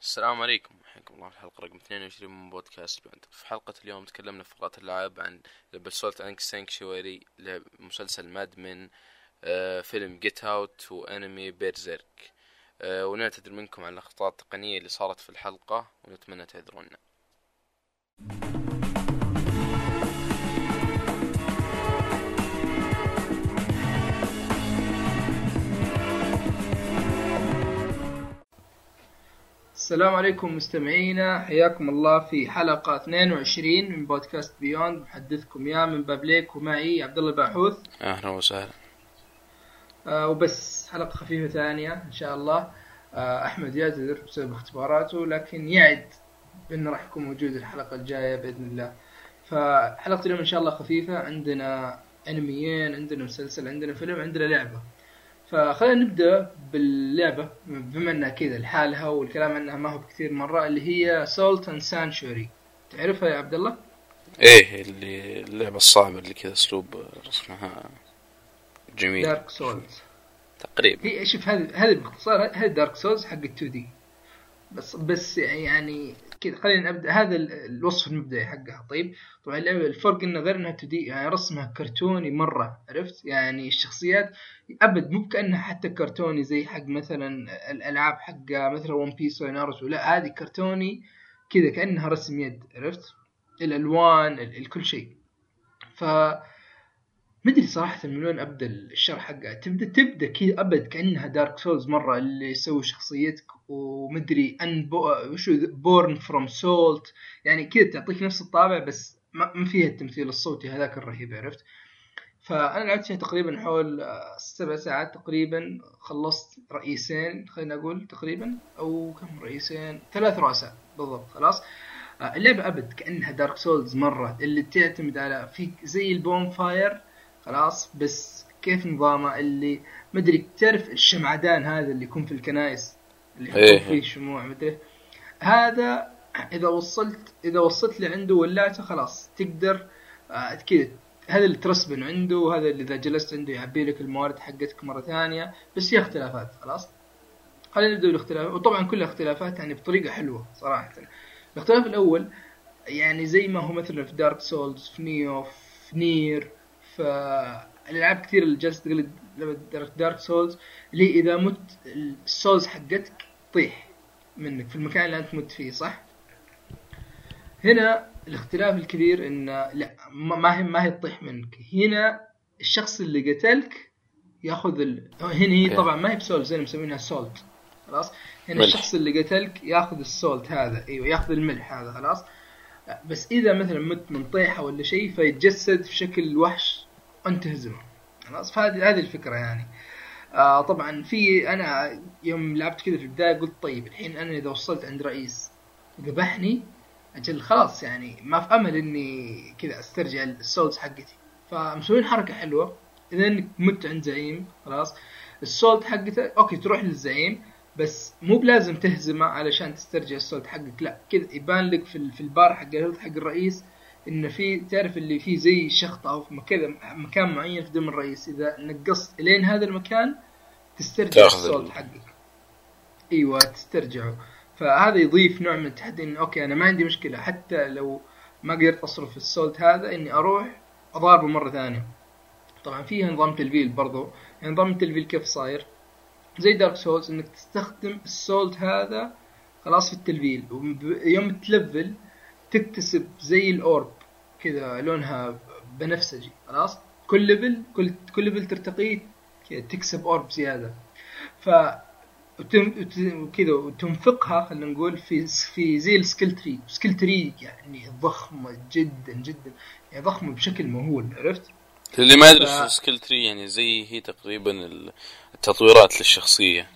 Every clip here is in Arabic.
السلام عليكم. حياكم الله في الحلقة رقم 22 من بودكاست Beyond في حلقة اليوم تكلمنا في فقرات اللعب عن لعبة Salt and Sanctuary مسلسل Mad Men آه، فيلم Get Out وانمي Berserk ونعتذر منكم عن الأخطاء التقنية اللي صارت في الحلقة ونتمنى تعذرونا السلام عليكم مستمعينا. حياكم الله في حلقة 22 من بودكاست بيوند. محدثكم يا من بابليك ومعي عبد الله باحوث. أهلا وسهلا. آه وبس حلقة خفيفة ثانية إن شاء الله. آه أحمد يعتذر بسبب اختباراته لكن يعد انه راح يكون موجود الحلقة الجاية بإذن الله. فحلقة اليوم إن شاء الله خفيفة. عندنا أنميين عندنا مسلسل عندنا فيلم عندنا لعبة. فخلينا نبدأ باللعبة. بما إنها كذا لحالها والكلام عنها ما هو بكثير مرة اللي هي Salt and Sanctuary تعرفها يا عبد الله؟ إيه اللي اللعبة الصعبة اللي كذا أسلوب رسمها جميل. Dark Souls تقريبا. هي شوف هذه هذه باختصار هذه Dark Souls حق 2D بس بس يعني كذا. خلينا نبدأ. هذا ال- الوصف المبدئي حقها. طيب؟ طبعا اللعبة الفرق إنه غير إنها 2D يعني رسمها كرتوني مرة. عرفت؟ يعني الشخصيات أبد. مو كانها حتى كرتوني زي حق مثلا الألعاب حق مثلا One Piece ولا ناروتو لا هذه كرتوني كذا كأنها رسم يد. عرفت؟ الألوان ال- الكل شيء. ف مدري صراحة من وين ابدا الشرح حقها تبدا تبدأ كذا أبد كأنها Dark Souls مرة اللي يسوي شخصيتك ومدري أن وشو born from salt يعني كذا تعطيك نفس الطابع بس ما فيها التمثيل الصوتي هذاك الرهيب عرفت؟ فأنا لعبت فيها تقريبا حول سبع ساعات تقريبا خلصت رئيسين خلينا أقول تقريبا أو كم رئيسين؟ ثلاث رؤساء بالضبط خلاص؟ آه، اللعبة أبد كأنها Dark Souls مرة اللي تعتمد على في زي ال bonfire خلاص بس كيف نظامه اللي مدري تعرف الشمعدان هذا اللي يكون في الكنائس؟ اللي إيه. يحطون فيه شموع مدري هذا إذا وصلت إذا وصلت لعنده ولعته خلاص تقدر آه، كذا. هذا اللي ترسبون عنده وهذا اللي إذا جلست عنده يعبي لك الموارد حقتك مرة ثانية بس فيها اختلافات خلاص. خلينا نبدأ بالاختلافات وطبعا كلها اختلافات يعني بطريقة حلوة صراحة. الاختلاف الأول يعني زي ما هو مثلا في Dark Souls في نيو في Nier في الالعاب كثير اللي جالس تقلد Dark Souls اللي إذا مت ال souls حقتك تطيح منك في المكان اللي أنت مت فيه صح؟ هنا الاختلاف الكبير إن لا ما ما هي ما هي تطيح منك هنا الشخص اللي قتلك ياخذ ال... هنا هي. طبعا ما هي بسولز زي اللي مسمينها سولت خلاص هنا ملح. الشخص اللي قتلك ياخذ السولت هذا أيوه ياخذ الملح هذا خلاص بس إذا مثلا مت من طيحة ولا شيء فيتجسد في شكل وحش وانت تهزمه. خلاص؟ فهذه هذه الفكرة يعني. آه طبعا في أنا يوم لعبت كذا في البداية قلت طيب الحين أنا إذا وصلت عند رئيس ذبحني أجل خلاص يعني ما في أمل إني كذا أسترجع ال souls حقتي. فمسوين حركة حلوة. إذا إنك مت عند زعيم خلاص؟ ال salt حقته أوكي تروح للزعيم. بس مو بلازم تهزمه علشان تسترجع ال salt حقك لا. كذا يبان لك في في البار حق حق الرئيس ان في تعرف اللي فيه زي شخطة أو في كذا مكان معين في دم الرئيس. إذا نقصت إلين هذا المكان تسترجع تأخذ ال salt ال- حقك. إيوه تسترجعه. فهذا يضيف نوع من التحدي إن أوكي أنا ما عندي مشكلة. حتى لو ما قدرت أصرف ال salt هذا إني أروح أضاربه مرة ثانية. طبعا فيها نظام تلفيل برضو. يعني نظام التلفيل كيف صاير؟ زي Dark Souls إنك تستخدم ال salt هذا خلاص في التلفيل. ويوم تلفل تكتسب زي ال orb كذا لونها بنفسجي خلاص؟ كل level كل كل ليفل ترتقي كذا تكسب orb زيادة. ف وكذا وتنفقها خلينا نقول في في زي ال skill tree skill tree يعني ضخمة جدا جدا. يعني ضخمة بشكل مهول عرفت؟ اللي ما يدري ف- شو skill tree يعني زي هي تقريبا التطويرات للشخصية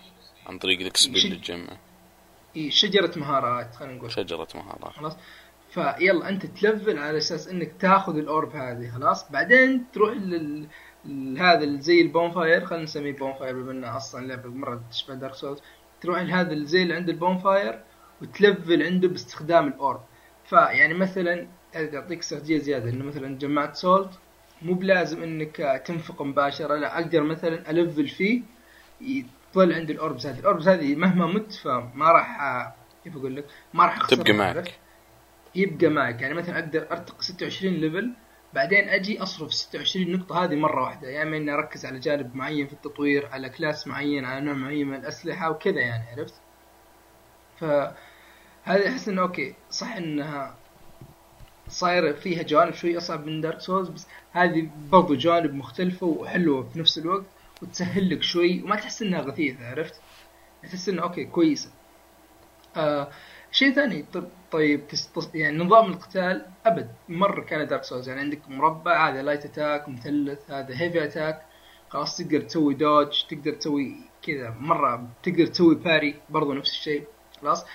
عن طريق ال XP شي- اللي تجمع إيه، شجرة مهارات خلينا نقول. شجرة مهارات. خلاص؟ فيلا أنت تلفل على أساس إنك تاخذ ال orb هذه خلاص؟ بعدين تروح لل هذا زي ال bonfire خلينا نسميه bonfire بما إنه أصلا لعبه مرة تشبه Dark Souls تروح لهذا زي اللي عند ال bonfire وتلفل عنده باستخدام ال orb. فيعني مثلا هذا يعطيك استراتيجية زيادة إنه مثلا جمعت salt مو بلازم إنك تنفق مباشرة لا أقدر مثلا ألفل فيه يظل عندي ال orbs هذه ال orbs هذه مهما مت فما راح كيف أقول لك؟ ما راح تبقى معك. يبقى معك. يعني مثلا أقدر ارتقي 26 level بعدين أجي أصرف 26 نقطة هذه مرة واحدة. يا اما إني أركز على جانب معين في التطوير على class معين على نوع معين من الأسلحة وكذا يعني عرفت؟ فهذا أحس إنه أوكي صح إنها صايرة فيها جوانب شوي أصعب من Dark Souls بس هذه برضو جوانب مختلفة وحلوة في نفس الوقت. وتسهل لك شوي وما تحس إنها غثيثة عرفت؟ تحس إنه أوكي كويسة. آه شيء ثاني طيب تستص... يعني نظام القتال أبد. مرة كان Dark Souls يعني عندك مربع هذا light attack مثلث هذا heavy attack خلاص تقدر تسوي dodge تقدر تسوي كذا. مرة تقدر تسوي parry برضو نفس الشيء. خلاص؟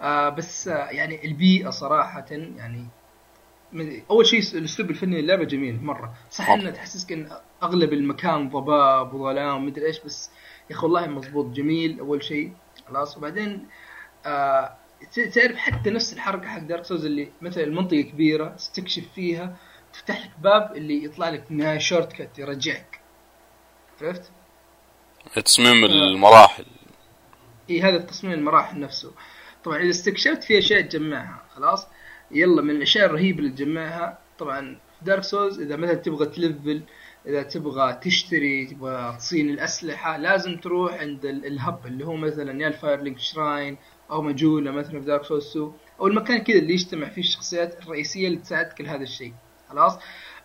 آه بس آه يعني البيئة صراحة يعني أول شيء الأسلوب الفني للعبة جميل مرة. صح إنه تحسسك إن أغلب المكان ضباب وظلام ومدري إيش بس يا أخي والله مضبوط جميل أول شيء خلاص. وبعدين آه تعرف حتى نفس الحركة حق Dark Souls اللي مثلا المنطقة كبيرة تستكشف فيها تفتح لك باب اللي يطلع لك نهايه shortcut يرجعك. عرفت؟ تصميم المراحل. إي هذا تصميم المراحل نفسه. طبعا إذا استكشفت في أشياء تجمعها خلاص. يلا من الأشياء الرهيبة اللي تجمعها طبعا في Dark Souls إذا مثلا تبغى تـ level إذا تبغى تشتري تبغى تزين الأسلحة لازم تروح عند ال hub اللي هو مثلا يا ال Firelink Shrine أو Majula مثلا في Dark Souls 2 أو المكان كذا اللي يجتمع فيه الشخصيات الرئيسية اللي تساعدك لهذا الشيء. خلاص؟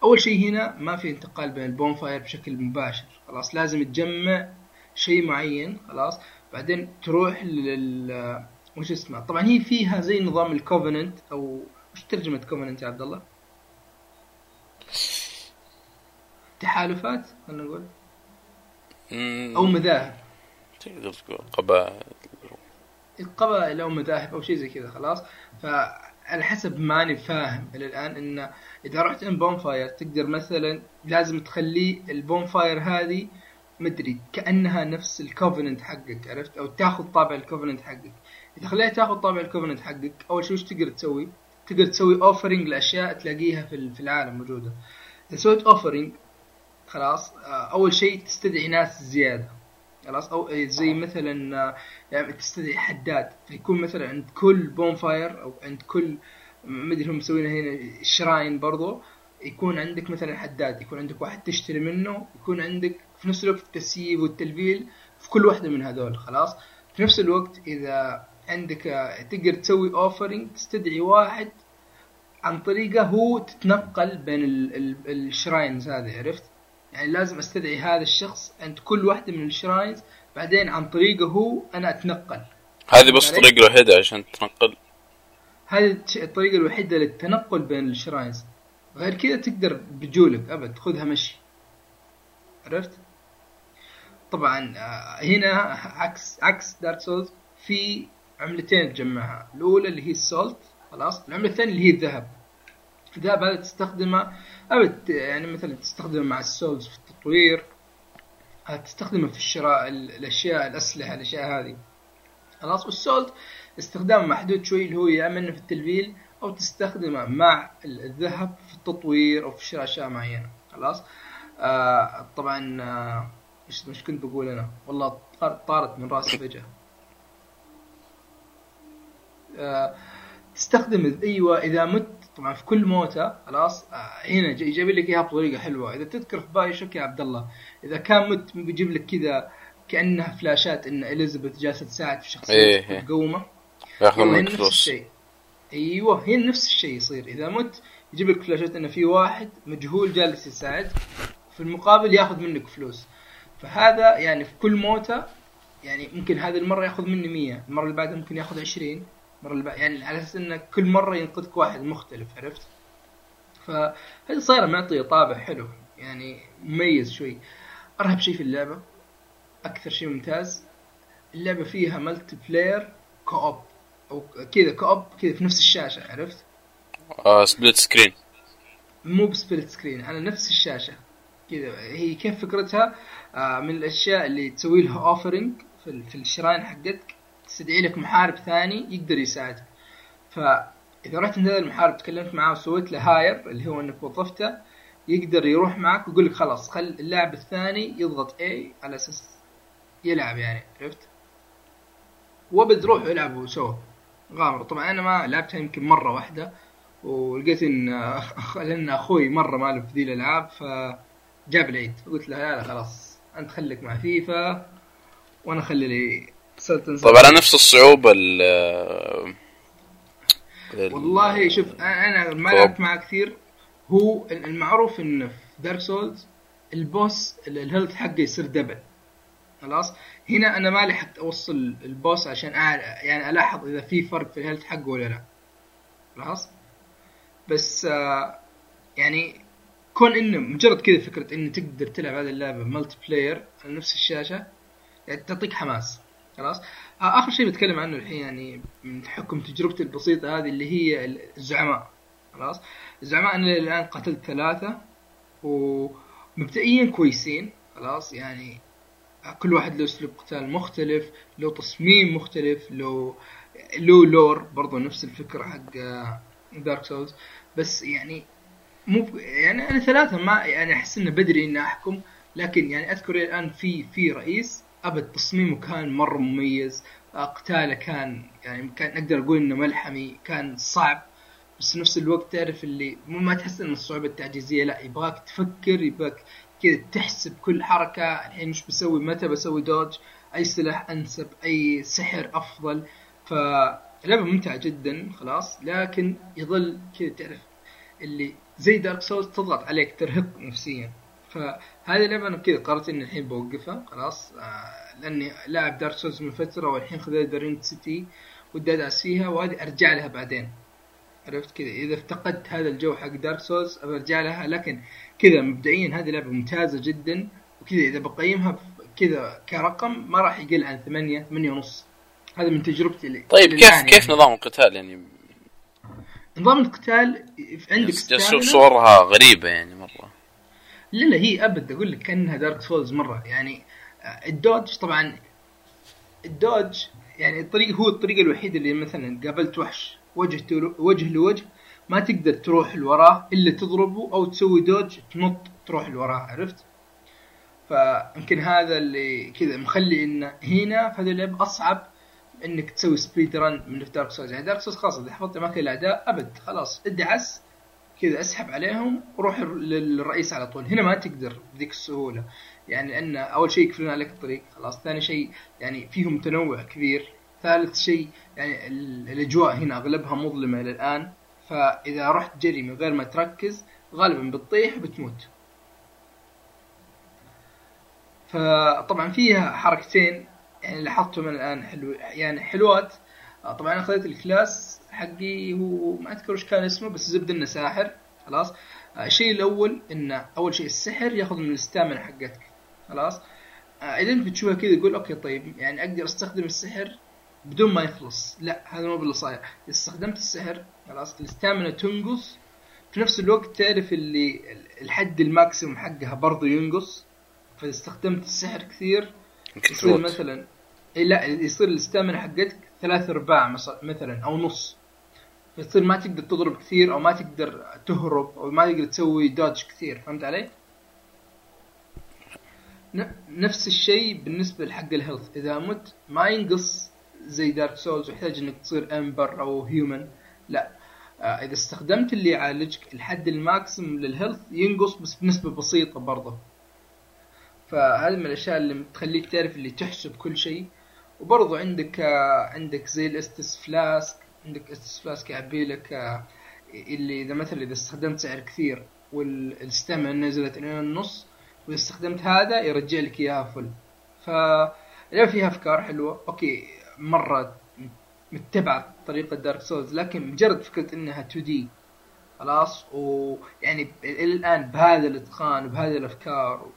أول شيء هنا ما في انتقال بين ال bonfire بشكل مباشر. خلاص؟ لازم تجمع شيء معين. خلاص؟ بعدين تروح لل وش اسمه؟ طبعا هي فيها زي نظام ال covenant أو وش ترجمة covenant يا عبد الله؟ تحالفات خلينا نقول. أو مذاهب. تقدر تقول قبائل. القبائل أو مذاهب أو شيء زي كذا خلاص. فعلى حسب ماني فاهم إلى الآن انه إذا رحت عند bonfire تقدر مثلا لازم تخليه ال bonfire هذه مدري كأنها نفس ال covenant حقك عرفت؟ أو تاخذ طابع ال covenant حقك. إذا خليها تاخذ طابع ال covenant حقك أول شيء وش تقدر تسوي؟ تقدر تسوي offering لأشياء تلاقيها في العالم موجودة. إذا سويت offering خلاص أول شيء تستدعي ناس زيادة. خلاص أو زي مثلا يعني تستدعي حداد. فيكون مثلا عند كل bonfire أو عند كل ما أدري هم مسوينها هنا ال shrine برضو يكون عندك مثلا حداد. يكون عندك واحد تشتري منه يكون عندك في نفس الوقت التسييب والتلفيل في كل واحدة من هذول. خلاص؟ في نفس الوقت إذا عندك تقدر تسوي offering تستدعي واحد عن طريقه هو تتنقل بين ال shrines هذه عرفت؟ يعني لازم أستدعي هذا الشخص عند كل واحدة من ال shrines بعدين عن طريقه هو أنا أتنقل. هذه بس الطريقة الوحيدة عشان تتنقل. هذه الطريقة الوحيدة للتنقل بين ال shrines غير كذا تقدر بجولك أبد خذها مشي. عرفت؟ طبعا آه، هنا عكس عكس Dark Souls في عملتين تجمعها. الأولى اللي هي السولت خلاص. العملة الثانية اللي هي الذهب. الذهب هذا تستخدمه ابد يعني مثلا تستخدمه مع السولز في التطوير تستخدمه في الشراء الأشياء الأسلحة الأشياء هذه. خلاص والسولت استخدامه محدود شوي اللي هو يا إما في التلفيل أو تستخدمه مع الذهب في التطوير أو في شراء أشياء معينة. خلاص؟ آه طبعا آه مش كنت بقول أنا؟ والله طارت من راسي فجأة. آه تستخدم أيوه إذا مت طبعا في كل موتة خلاص؟ آه هنا جايب لك إياها بطريقة حلوة. إذا تذكر في باي شوك يا عبد الله إذا كان مت بيجيب لك كذا كأنها فلاشات إن إليزابيث جالسة تساعد في شخصية إيه تقومه. ياخذ منك فلوس. أيوه هي نفس الشيء يصير. إذا مت يجيب لك فلاشات انه في واحد مجهول جالس يساعد في المقابل ياخذ منك فلوس. فهذا يعني في كل موتة يعني ممكن هذه المرة ياخذ مني 100 المرة اللي بعدها ممكن ياخذ 20 المره اللي بعد يعني على أساس انه كل مرة ينقذك واحد مختلف عرفت؟ فهذه صايرة معطية طابع حلو يعني مميز شوي. أرهب شيء في اللعبة أكثر شيء ممتاز اللعبة فيها ملتي بلاير كوب أو كذا كوب كذا في نفس الشاشة عرفت؟ آه split screen مو ب split screen على نفس الشاشة. كذا هي كيف فكرتها؟ آه من الأشياء اللي تسوي لها offering في, في ال shrine حقتك. تستدعي لك محارب ثاني يقدر يساعدك. فإذا رحت عند هذا المحارب تكلمت معاه وسويت له hire اللي هو إنك وظفته يقدر يروح معك ويقول لك خلاص خل اللاعب الثاني يضغط A على أساس يلعب يعني. عرفت؟ وبد روحوا يلعبوا سوا غامرة طبعا أنا ما لعبتها يمكن مرة واحدة ولقيت إن لأن أخوي مرة ماله في ذي الألعاب فجاب العيد. قلت له لا لا خلاص أنت خليك مع فيفا وأنا خلي لي طيب على نفس الصعوبة ال ال- والله شوف أنا ما. لعبت معه كثير. هو المعروف إن في Dark Souls ال boss ال- ال health حقه يصير double خلاص؟ هنا أنا ما لحقت أوصل ال boss عشان يعني ألاحظ إذا في فرق في ال health حقه ولا لا. خلاص؟ بس آه، يعني كون إنه مجرد كذا فكرة إنه تقدر تلعب هذه اللعبة multiplayer على نفس الشاشة يعني تعطيك حماس. خلاص؟ آه، آخر شيء بتكلم عنه الحين يعني من حكم تجربتي البسيطة هذه اللي هي الزعماء خلاص؟ الزعماء أنا الآن قتلت ثلاثة ومبدئيا كويسين خلاص؟ يعني كل واحد له أسلوب قتال مختلف له تصميم مختلف له له lore برضو نفس الفكرة حق Dark Souls بس يعني مو يعني أنا ثلاثة ما يعني أحس إنه بدري إني أحكم لكن يعني أذكر الآن في في رئيس أبد تصميمه كان مرة مميز آه، قتاله كان يعني كان أقدر أقول إنه ملحمي كان صعب. بس نفس الوقت تعرف اللي مو ما تحس إن الصعوبة التعجيزية لا يبغاك تفكر يبغاك كذا تحسب كل حركة. الحين وش بسوي متى بسوي dodge؟ أي سلاح أنسب؟ أي سحر أفضل؟ فلعبة ممتعة جدا خلاص. لكن يظل كذا تعرف اللي زي Dark Souls تضغط عليك ترهق نفسيا. فهذه اللعبة أنا كذا قررت إني الحين بوقفها خلاص. آه لأني لاعب Dark Souls من فترة والحين خذيت دارينج سيتي ودي ادعس فيها وهذه أرجع لها بعدين. عرفت كذا؟ إذا افتقدت هذا الجو حق Dark Souls برجع لها لكن كذا مبدئيا هذه لعبة ممتازة جدا وكذا إذا بقيمها كذا كرقم ما راح يقل عن ثمانية ثمانية ونص. هذا من تجربتي اللي طيب كيف الآن كيف يعني. نظام القتال يعني؟ نظام القتال عندك جالس أشوف. صورها غريبة يعني مرة. لا لا هي أبد أقول لك كأنها Dark Souls مرة. يعني آه، ال dodge طبعا ال dodge يعني الطريق هو الطريقة الوحيده اللي مثلا قابلت وحش وجه وجه لوجه ما تقدر تروح لوراه إلا تضربه أو تسوي dodge تنط تروح لوراه عرفت؟ فيمكن هذا اللي كذا مخلي انه هنا في هذه اللعبه أصعب إنك تسوي speed run من دارك سولز يعني دارك سولز خلاص إذا حفظت أماكن الأعداء أبد خلاص ادعس. كذا اسحب عليهم وروح للرئيس على طول. هنا ما تقدر بذيك السهولة. يعني لأن أول شيء يقفلون عليك الطريق خلاص. ثاني شيء يعني فيهم تنوع كبير. ثالث شيء يعني ال- الأجواء هنا أغلبها مظلمة إلى الان فإذا رحت جري من غير ما تركز غالبا بتطيح وبتموت. فطبعا فيها حركتين يعني لاحظتهم الآن حلو يعني حلوات. طبعا أنا أخذت الكلاس حقي هو ما أذكر وش كان اسمه بس زبد إنه ساحر خلاص. آه، الشيء الأول إنه أول شيء السحر يأخذ من ال stamina حقتك خلاص. آه، إذا أنت بتشوفها كذا تقول okay طيب يعني أقدر أستخدم السحر بدون ما يخلص. لا هذا مو باللي صاير استخدمت السحر خلاص ال stamina تنقص. في نفس الوقت تعرف اللي الحد ال maximum حقها برضو ينقص. فإذا استخدمت السحر كثير يصير مثلا إيه لا يصير ال stamina حقتك ثلاث أرباع مثلا أو نص. فتصير ما تقدر تضرب كثير أو ما تقدر تهرب أو ما تقدر تسوي dodge كثير فهمت علي؟ نفس الشيء بالنسبة لحق ال health إذا مت ما ينقص زي دارك سولز ويحتاج إنك تصير ember أو human لا. آه، إذا استخدمت اللي يعالجك الحد ال maximum لل health ينقص بس بنسبة بسيطة برضه. فهذه من الأشياء اللي تخليك تعرف اللي تحسب كل شيء. وبرضو عندك آه، عندك زي ال Estus Flask عندك Estus Flask يعبي لك آه، اللي إذا مثلا إذا استخدمت سحر كثير وال stamina نزلت إلى النص وإذا استخدمت هذا يرجع لك إياها full. ف فيها أفكار حلوة. okay مرة متبعة طريقة دارك سولز لكن مجرد فكرة إنها 2D خلاص؟ ويعني الآن بهذا الإتقان وبهذه الأفكار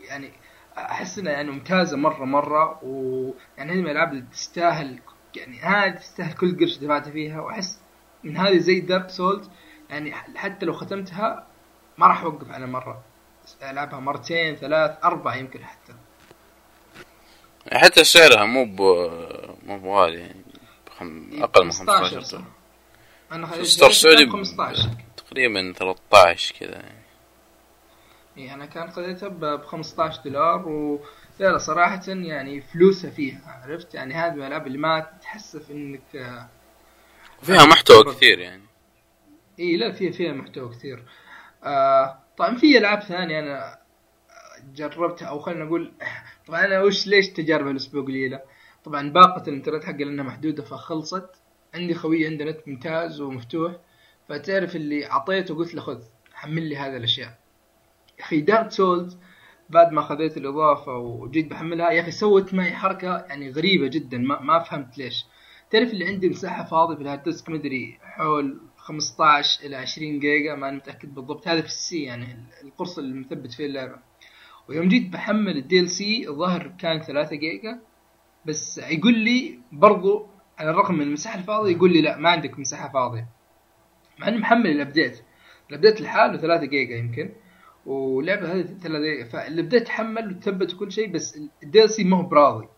يعني أحس إنها يعني ممتازة مرة مرة ويعني هذه من الألعاب اللي تستاهل يعني هذه تستاهل كل قرش دفعت فيها وأحس إن هذه زي دارك سولز يعني حتى لو ختمتها ما راح أوقف على مرة. ألعبها مرتين ثلاث أربع يمكن حتى. حتى سعرها مو ب مو بغالي يعني بخم... أقل من 15 15 صح. دولار. أنا خليت سعودي ب- 15 تقريبا 13 كذا يعني. إيه أنا كان خذيتها ب 15 دولار و لا لا صراحة يعني فلوسها فيها عرفت؟ يعني هذه من الالعاب اللي ما تحسف إنك آه، فيها محتوى كثير يعني. إي لا فيها فيها محتوى كثير. آه طبعا في ألعاب ثانية أنا جربتها أو خلينا نقول طبعا أنا وش ليش تجارب الأسبوع قليلة؟ طبعا باقة الإنترنت حقي لأنها محدودة فخلصت. عندي خوي عنده نت ممتاز ومفتوح فتعرف اللي أعطيته قلت له خذ حمل لي هذه الأشياء. يا أخي دارك سولز بعد ما خذيت الإضافة وجيت بحملها يا أخي سوت معي حركة يعني غريبة جدا ما, ما فهمت ليش. تعرف اللي عندي مساحة فاضية في ال hard disk مدري حول 15 إلى 20 جيجا ما متأكد بالضبط. هذا في ال C يعني القرص اللي مثبت فيه اللعبة. ويوم جيت بحمل ال DLC الظاهر كان 3 جيجا بس يقول لي برضو على الرغم من المساحة الفاضية يقول لي لا ما عندك مساحة فاضية. مع إني محمل ال update ال update لحاله 3 جيجا يمكن. واللعبه هذه 3 جيجا فال update تحمل وتثبت وكل شيء بس ال DLC ما هو براضي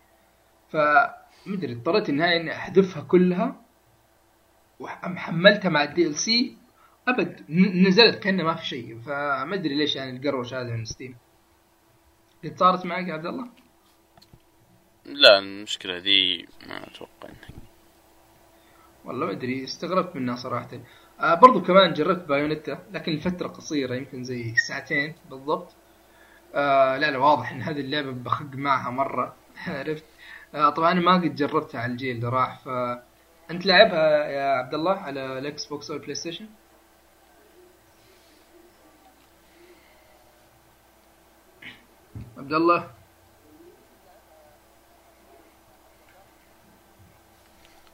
فمدري اضطريت النهايه إني أحذفها كلها وحملتها مع ال DLC. أبد نزلت كأنه ما في شيء. فما أدري ليش يعني ال crash هذا من ستيم. قد صارت معك يا عبد الله؟ لا المشكلة دي ما أتوقع إنها. والله ما أدري استغربت منها صراحة. آه برضو كمان جربت بايونيتا لكن لفترة قصيرة يمكن زي ساعتين بالضبط. آه لا لا واضح إن هذه اللعبة بخق معها مرة عرفت؟ آه طبعا أنا ما قد جربتها على الجيل اللي راح ف أنت لعبها يا عبد الله على الإكس بوكس أو البلاي ستيشن؟ عبد الله؟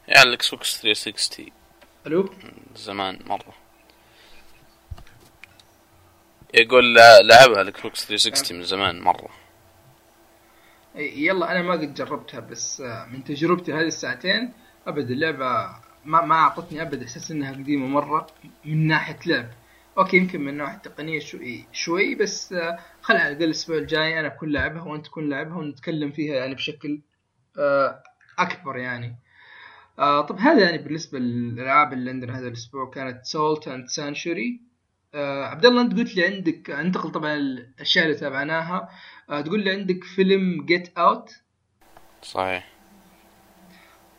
يعني الإكس بوكس 360 hello؟ زمان مرة. يقول لعبها الاكس بوكس 360 من زمان مرة. يلا أنا ما قد جربتها بس من تجربتي هذه الساعتين أبد اللعبة ما ما أعطتني أبد إحساس إنها قديمة مرة من ناحية لعب. okay يمكن من ناحية تقنية شوي شوي بس آه، خل على الأقل الأسبوع الجاي أنا أكون لعبها وأنت تكون لعبها ونتكلم فيها يعني بشكل آه، أكبر يعني. آه طب هذا يعني بالنسبة للألعاب اللي عندنا هذا الأسبوع كانت Salt and Sanctuary عبد الله أنت قلت لي عندك أنتقل طبعا الاشياء اللي تابعناها. آه تقول لي عندك فيلم Get Out صحيح.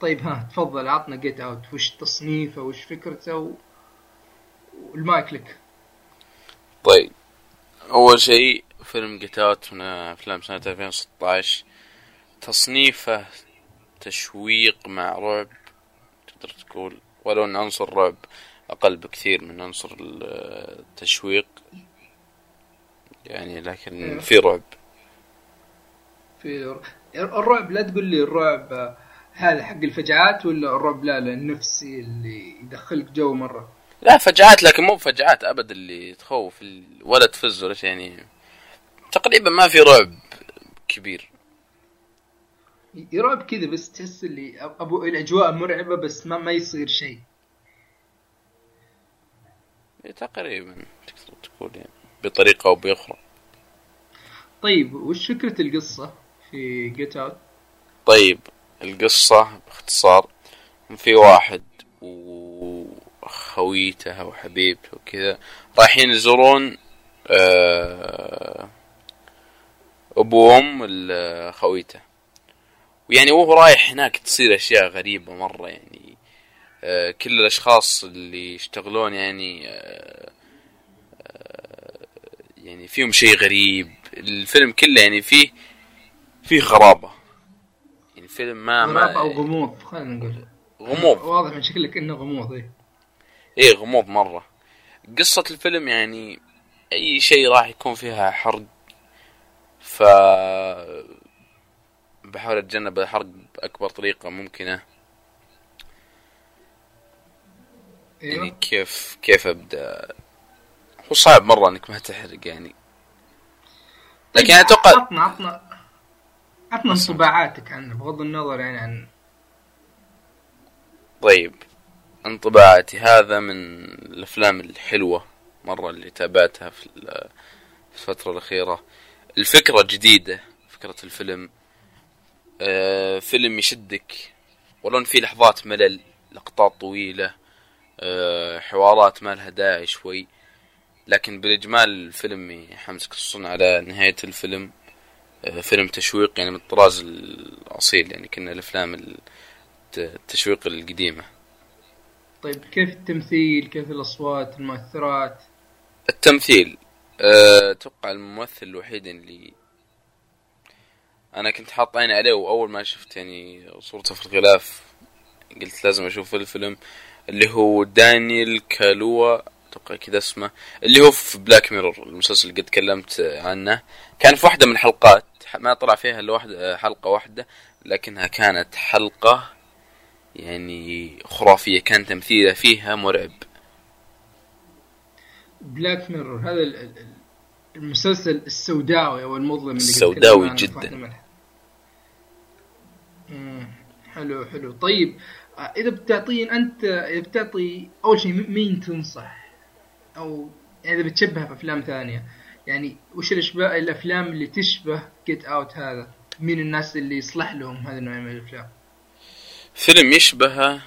طيب ها تفضل عطنا Get Out وش تصنيفه؟ وش فكرته؟ و... والمايك لك. طيب أول شيء فيلم Get Out من أفلام سنة 2016 تصنيفه تشويق مع رعب تقدر تقول. ولو أن عنصر رعب أقل بكثير من عنصر التشويق. يعني لكن إيه. في رعب. في الرعب لا تقول لي الرعب هذا حق الفجعات ولا الرعب لا لا النفسي اللي يدخلك جو مرة. لا فجعات لكن مو فجعات أبد اللي تخوف. ولا تفز ولا شيء يعني؟ تقريبا ما في رعب كبير. رعب كذا بس تحس اللي أبو الأجواء مرعبة بس ما ما يصير شيء. إيه، تقريبا تقدر تقول يعني بطريقة أو بأخرى. طيب وش فكرة القصة في جيت اوت طيب القصة باختصار في واحد وخويته وحبيبته وكذا رايحين يزورون آه، أبو وأم خويته. ويعني وهو رايح هناك تصير أشياء غريبة مرة يعني آه، كل الأشخاص اللي يشتغلون يعني آه، يعني فيهم شيء غريب. الفيلم كله يعني فيه فيه غرابة. فيلم ما ما أو غموض خلينا نقول. غموض. واضح من شكلك إنه غموض إيه. إيه غموض مرة. قصة الفيلم يعني أي شيء راح يكون فيها حرق ف بحاول أتجنب الحرق باكبر طريقة ممكنة. أيوه. يعني كيف كيف أبدأ؟ هو صعب مرة إنك ما تحرق يعني. طيب، لكن أتوقع عطنا عطنا عطنا انطباعاتك عنه بغض النظر يعني عن طيب انطباعاتي. هذا من الأفلام الحلوة مرة اللي تابعتها في الفترة الأخيرة. الفكرة جديدة فكرة الفيلم. آه فيلم يشدك. ولو في لحظات ملل لقطات طويلة آه حوارات ما لها داعي شوي. لكن بالإجمال الفيلم يحمسك خصوصا على نهاية الفيلم فيلم تشويق يعني من الطراز الأصيل يعني كنا الأفلام التشويق القديمة. طيب كيف التمثيل؟ كيف الأصوات المؤثرات؟ التمثيل أتوقع الممثل الوحيد اللي أنا كنت حاط عيني عليه وأول ما شفت يعني صورته في الغلاف قلت لازم أشوف الفيلم اللي هو دانيال كالويا أتوقع كذا اسمه اللي هو في Black Mirror المسلسل اللي قد تكلمت عنه. كان في واحدة من الحلقات ما طلع فيها إلا واحدة حلقة واحدة لكنها كانت حلقة يعني خرافية كان تمثيله فيها مرعب. Black Mirror هذا المسلسل السوداوي أو المظلم اللي السوداوي جدا. حلو حلو. طيب إذا بتعطين أنت إذا بتعطي أول شيء مين تنصح؟ أو يعني إذا بتشبهها في أفلام ثانية يعني وش الاشباه الأفلام اللي تشبه جيت اوت هذا؟ مين الناس اللي يصلح لهم هذا النوع من الأفلام؟ فيلم يشبهه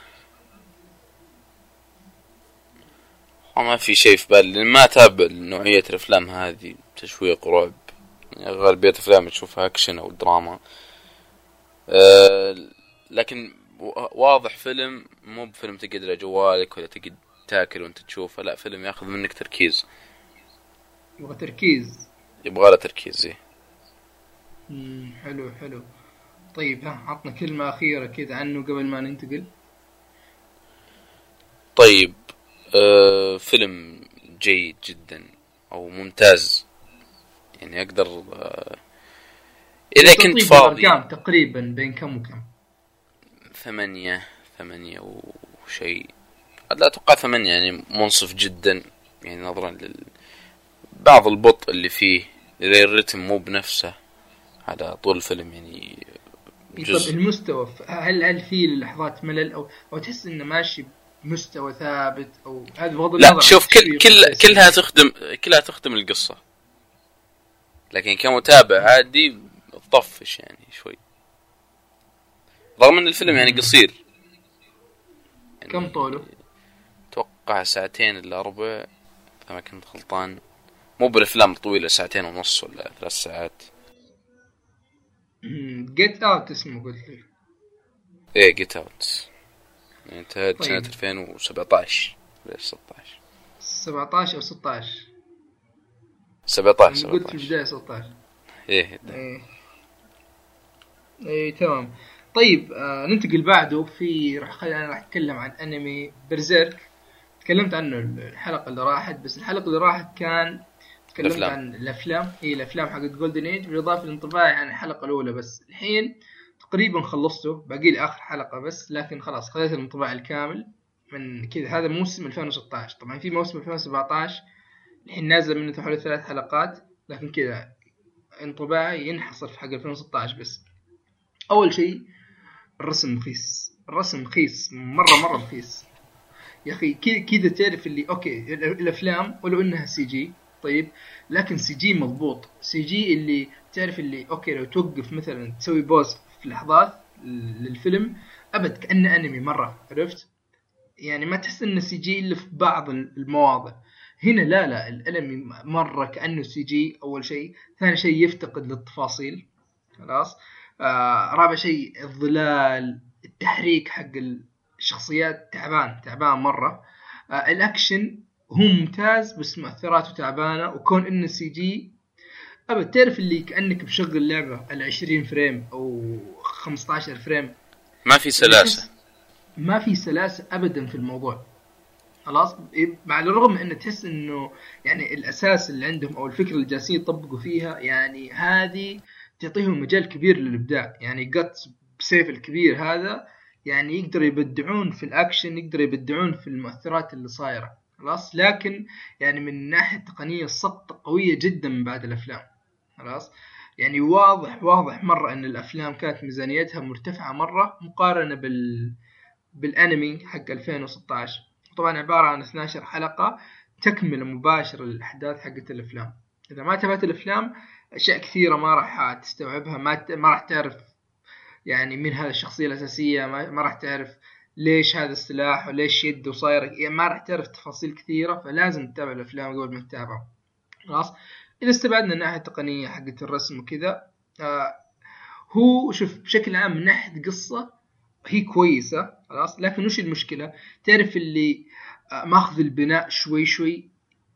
ما في شيء في بالي. ما أتابع نوعية الأفلام هذه. تشويق رعب. يعني غالبية افلام تشوفها أكشن أو دراما. أه لكن واضح فيلم مو بفيلم تقعد على جوالك ولا تقعد تاكل وأنت تشوفه. لا فيلم ياخذ منك تركيز. يبغى تركيز. يبغى له تركيز إيه. حلو حلو. طيب ها عطنا كلمة أخيرة كذا عنه قبل ما ننتقل. طيب. آه فيلم جيد جدا أو ممتاز. يعني أقدر آه إذا كنت فاضي. تقريبا بين كم وكم؟ ثمانية ثمانية وشيء. لا أتوقع ثمانية يعني منصف جدا. يعني نظرا لل بعض البطء اللي فيه الريتم مو بنفسه على طول الفيلم يعني جزء. طب المستوى هل هل في لحظات ملل أو أو تحس إنه ماشي بمستوى ثابت أو هذا بغض النظر لا شوف كل كل كلها تخدم كلها تخدم القصة. لكن كمتابع عادي تطفش يعني شوي. رغم إن الفيلم يعني قصير. يعني كم طوله؟ أتوقع ساعتين إلا ربع. إذا ما كنت غلطان. مو بالأفلام الطويله ساعتين ونص ولا ثلاث ساعات. جيت اوت اسمه قلت لي إيه Get Out انتهت طيب. سنة 2017 ولا 16 17 أو 16 17 17 قلت في البداية 16 إيه إيه. إيه. تمام. طيب آه ننتقل بعده في راح خلينا راح أتكلم عن أنمي Berserk تكلمت عنه الحلقة اللي راحت بس الحلقة اللي راحت كان تكلمت الأفلام. عن الأفلام. هي الأفلام حقت Golden Age بالإضافة لانطباعي عن الحلقة الأولى بس الحين تقريبا خلصته باقي لي آخر حلقة بس لكن خلاص خذيت الانطباع الكامل من كذا. هذا موسم 2016 طبعا في موسم 2017 الحين نازل منه حوالي ثلاث حلقات لكن كذا انطباعي ينحصر في حق 2016 بس. أول شيء الرسم رخيص. الرسم رخيص مرة مرة رخيص. يا أخي كذا تعرف اللي أوكي الأفلام ولو إنها CG طيب لكن CG مضبوط. CG اللي تعرف اللي أوكي لو توقف مثلا تسوي pause في لحظات للفيلم. أبد كأنه أنمي مرة عرفت؟ يعني ما تحس إنه CG إلا في بعض المواضع. هنا لا لا الأنمي مرة كأنه CG أول شيء. ثاني شيء يفتقد للتفاصيل. خلاص؟ آه رابع شيء الظلال التحريك حق الشخصيات. تعبان تعبان مرة. آه الأكشن هو ممتاز بس مؤثراته تعبانة. وكون إنه CG ابد تعرف اللي كأنك مشغل لعبه ال 20 frame أو 15 frame؟ ما في سلاسة. ما في سلاسة ابدا في الموضوع. خلاص؟ مع الرغم انه تحس إنه يعني الأساس اللي عندهم أو الفكرة اللي جالسين يطبقوا فيها يعني هذه تعطيهم مجال كبير للإبداع. يعني قط بسيف الكبير هذا يعني يقدروا يبدعون في الأكشن يقدروا يبدعون في المؤثرات اللي صايرة. خلاص؟ لكن يعني من الناحيه التقنيه السقطه قويه جدا من بعد الأفلام. خلاص؟ يعني واضح واضح مرة إن الأفلام كانت ميزانيتها مرتفعة مرة مقارنة بال بالأنمي حق 2016 طبعا عبارة عن 12 حلقة تكمله مباشره للاحداث حقت الأفلام. إذا ما تابعت الأفلام أشياء كثيرة ما راح تستوعبها ما ما راح تعرف يعني من هذه الشخصية الأساسية ما راح تعرف ليش هذا السلاح وليش يده صاير يعني ما راح تعرف تفاصيل كثيرة فلازم تتابع الأفلام قبل ما تتابعه. خلاص؟ إذا استبعدنا الناحية التقنية حقت الرسم وكذا آه هو شوف بشكل عام من ناحية قصة هي كويسة خلاص؟ لكن وش المشكلة؟ تعرف اللي آه، ماخذ البناء شوي شوي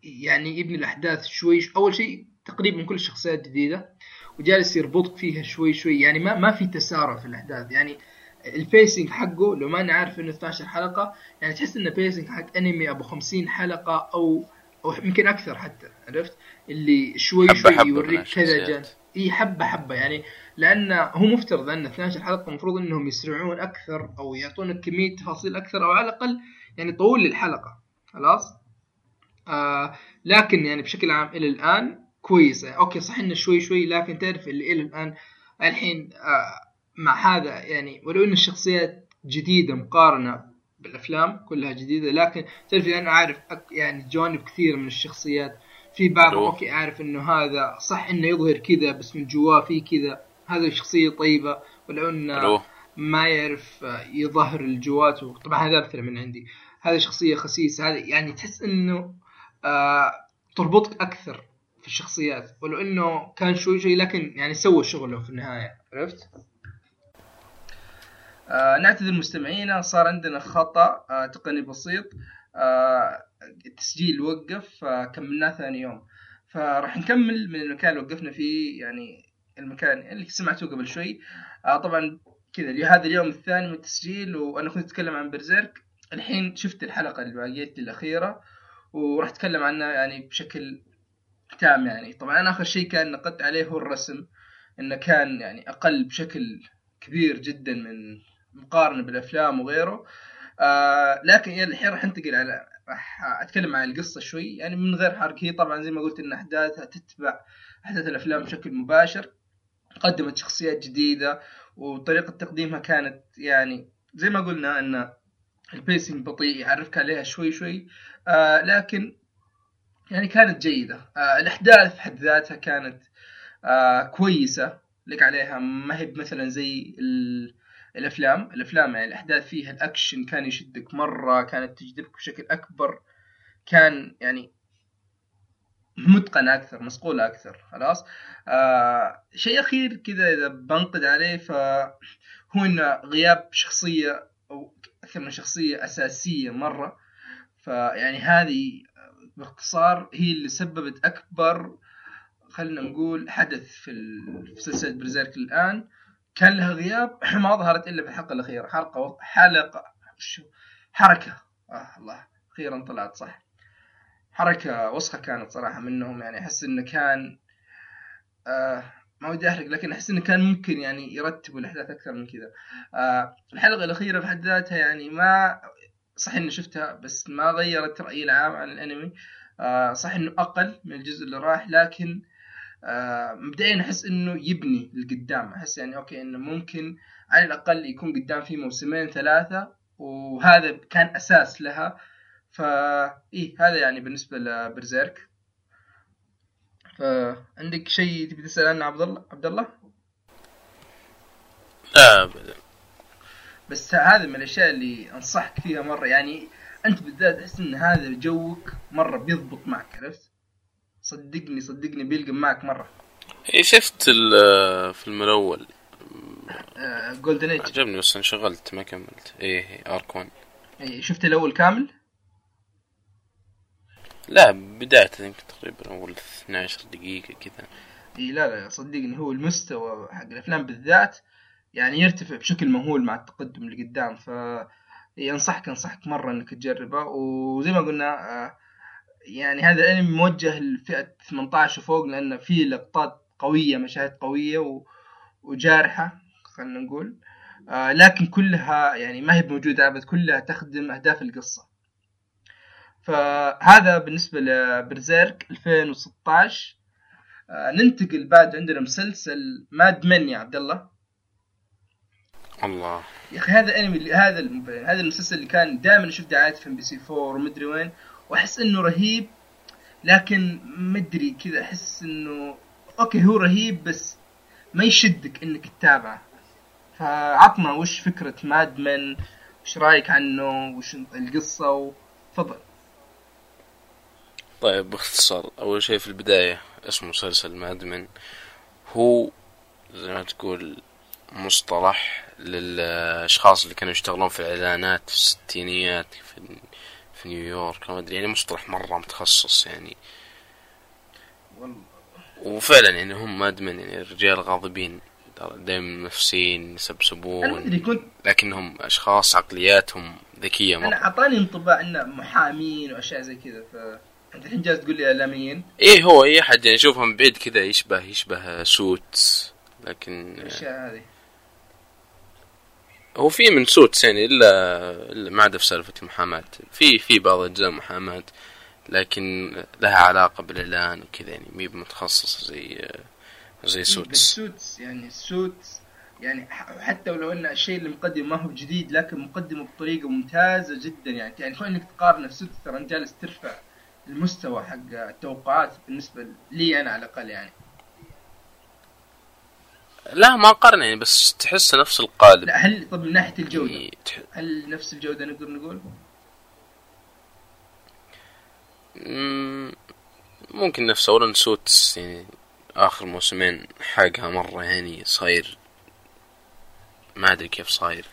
يعني يبني الأحداث شوي, شوي أول شيء تقريبا كل الشخصيات جديدة وجالس يربطك فيها شوي شوي يعني ما ما في تسارع في الأحداث يعني ال pacing حقه لو ما أنا عارف انه 12 حلقة يعني تحس انه pacing حق انمي أبو 50 حلقة أو أو يمكن أكثر حتى عرفت؟ اللي شوي حبة شوي يوريك كذا الشخصيات. يعني حبة حبة. يعني لأن هو مفترض أن 12 حلقة المفروض إنهم يسرعون أكثر أو يعطونك كمية تفاصيل أكثر أو على الأقل يعني طول الحلقة. خلاص؟ آه لكن يعني بشكل عام إلى الآن كويسه أوكي صح إنه شوي شوي لكن تعرف اللي إلى الآن الحين آه مع هذا يعني ولو إن الشخصيات جديدة مقارنة بالأفلام كلها جديدة. لكن تعرف أنا عارف يعني جوانب كثير من الشخصيات. في بعض. أوكي أعرف إنه هذا صح إنه يظهر كذا بس من جواه في كذا. هذا شخصية طيبة ولو انه ما يعرف يظهر الجوات. طبعا هذا أمثلة من عندي. هذه شخصية خسيسة. هذه يعني تحس إنه آه تربطك أكثر في الشخصيات. ولو إنه كان شوي شوي لكن يعني سوى شغله في النهاية. عرفت؟ آه نعتذر مستمعينا صار عندنا خطأ آه تقني بسيط آه التسجيل وقف فكملناه ثاني يوم. فراح نكمل من المكان اللي وقفنا فيه يعني المكان اللي سمعتوه قبل شوي. آه طبعا كذا هذا اليوم الثاني من التسجيل وأنا كنت أتكلم عن برزيرك. الحين شفت الحلقة اللي باقيت الأخيرة وراح أتكلم عنها يعني بشكل تام يعني. طبعا آخر شيء كان نقدت عليه هو الرسم إنه كان يعني أقل بشكل كبير جدا من مقارنة بالأفلام وغيره. آه لكن يعني الحين راح انتقل على راح أتكلم عن القصة شوي. يعني من غير حرق هي طبعا زي ما قلت إن أحداثها تتبع أحداث الأفلام بشكل مباشر. قدمت شخصيات جديدة وطريقة تقديمها كانت يعني زي ما قلنا إن ال pacing بطيء يعرفك عليها شوي شوي. آه لكن يعني كانت جيدة. آه الأحداث في حد ذاتها كانت آه كويسة. لك عليها ما هي مثلا زي ال- الأفلام الأفلام يعني الأحداث فيها الأكشن كان يشدك مرة كانت تجذبك بشكل أكبر كان يعني متقنة أكثر مصقولة أكثر خلاص؟ آه شيء أخير كذا إذا بنقد عليه فهو إن غياب شخصية أو أكثر من شخصية أساسية مرة فيعني هذه باختصار هي اللي سببت أكبر خلينا نقول حدث في سلسلة برزيرك الآن. كان لها غياب ما ظهرت إلا في الحلقة الأخيرة. حلقة حلقة شو؟ حركة. آه الله. أخيرا طلعت صح. حركة وسخة كانت صراحة منهم. يعني أحس إنه كان آه ما ودي أحرق لكن أحس إنه كان ممكن يعني يرتبوا الأحداث أكثر من كذا. آه الحلقة الأخيرة في حد ذاتها يعني ما صح إني شفتها بس ما غيرت رأيي العام عن الأنمي. آه صح إنه أقل من الجزء اللي راح لكن مبدئيا أحس إنه يبني لقدام. أحس يعني أوكي إنه ممكن على الأقل يكون قدام في موسمين ثلاثة وهذا كان أساس لها. فا إيه هذا يعني بالنسبة لبرزيرك. فعندك شيء تبي تسأل عنه عبد الله؟ عبد الله؟ لا ابدا. بس هذا من الأشياء اللي أنصحك فيها مرة. يعني أنت بالذات تحس إن هذا جوك مرة بيضبط معك عرفت؟ صدقني صدقني بيلقم معك مرة. إيه شفت الفيلم الأول؟ Golden Age عجبني بس انشغلت ما كملت. إيه arc 1 شفت الأول كامل؟ لا بدايته يمكن تقريبا أول 12 دقيقة كذا. اي لا لا صدقني هو المستوى حق الأفلام بالذات يعني يرتفع بشكل مهول مع التقدم اللي قدام. ف إي أنصحك أنصحك مرة إنك تجربه. وزي ما قلنا آه، يعني هذا الأنمي موجه لفئة 18 وفوق لأن فيه لقطات قوية مشاهد قوية و... وجارحة خلينا نقول. آه، لكن كلها يعني ما هي موجوده أبد كلها تخدم أهداف القصة. فهذا بالنسبة ل Berserk 2016 آه، ننتقل بعد عندنا مسلسل Mad Men يا عبد الله. الله. يا أخي هذا الأنمي هذا هذا المسلسل اللي كان دائما أشوف دعايات في MBC 4 ومدري وين. وأحس إنه رهيب لكن مدري كذا أحس إنه أوكي هو رهيب بس ما يشدك إنك تتابعه. فعطنا وش فكرة Mad Men؟ وش رأيك عنه؟ وش القصة؟ و... تفضل طيب باختصار أول شيء في البداية اسم مسلسل مادمن هو زي ما تقول مصطلح للأشخاص اللي كانوا يشتغلون في الإعلانات في الستينيات في, في نيويورك ما أدري يعني مصطلح مرة متخصص يعني. وفعلا يعني هم مادمن يعني رجال غاضبين دائما نفسيين يسبسبون. كنت لكنهم أشخاص عقلياتهم ذكية مرة. أنا أعطاني انطباع انه محامين وأشياء زي كذا ف انت الحين جالس تقول لي إعلاميين. إيه هو اي أحد يعني يشوفهم بعيد كذا يشبه يشبه Suits لكن الأشياء هذه. هو في من Suits يعني الا ما عدا في سالفة المحاماه في في بعض أجزاء محاماة لكن لها علاقة بالإعلان وكذا يعني مي متخصصة زي زي Suits. سوتس يعني سوتس يعني حتى ولو ان الشيء اللي مقدم ما هو جديد لكن مقدمه بطريقة ممتازة جدا يعني. يعني كونك تقارنه في سوتس ترى جالس ترفع المستوى حق التوقعات بالنسبة لي أنا على الأقل يعني. لا ما قارن يعني بس تحس نفس القالب. لا هل طب من ناحية الجودة يعني تح... هل نفس الجودة نقدر نقول؟ ممكن نفس. اولا سوتس يعني آخر موسمين حاجها مرة يعني صاير. ما أدري كيف صاير.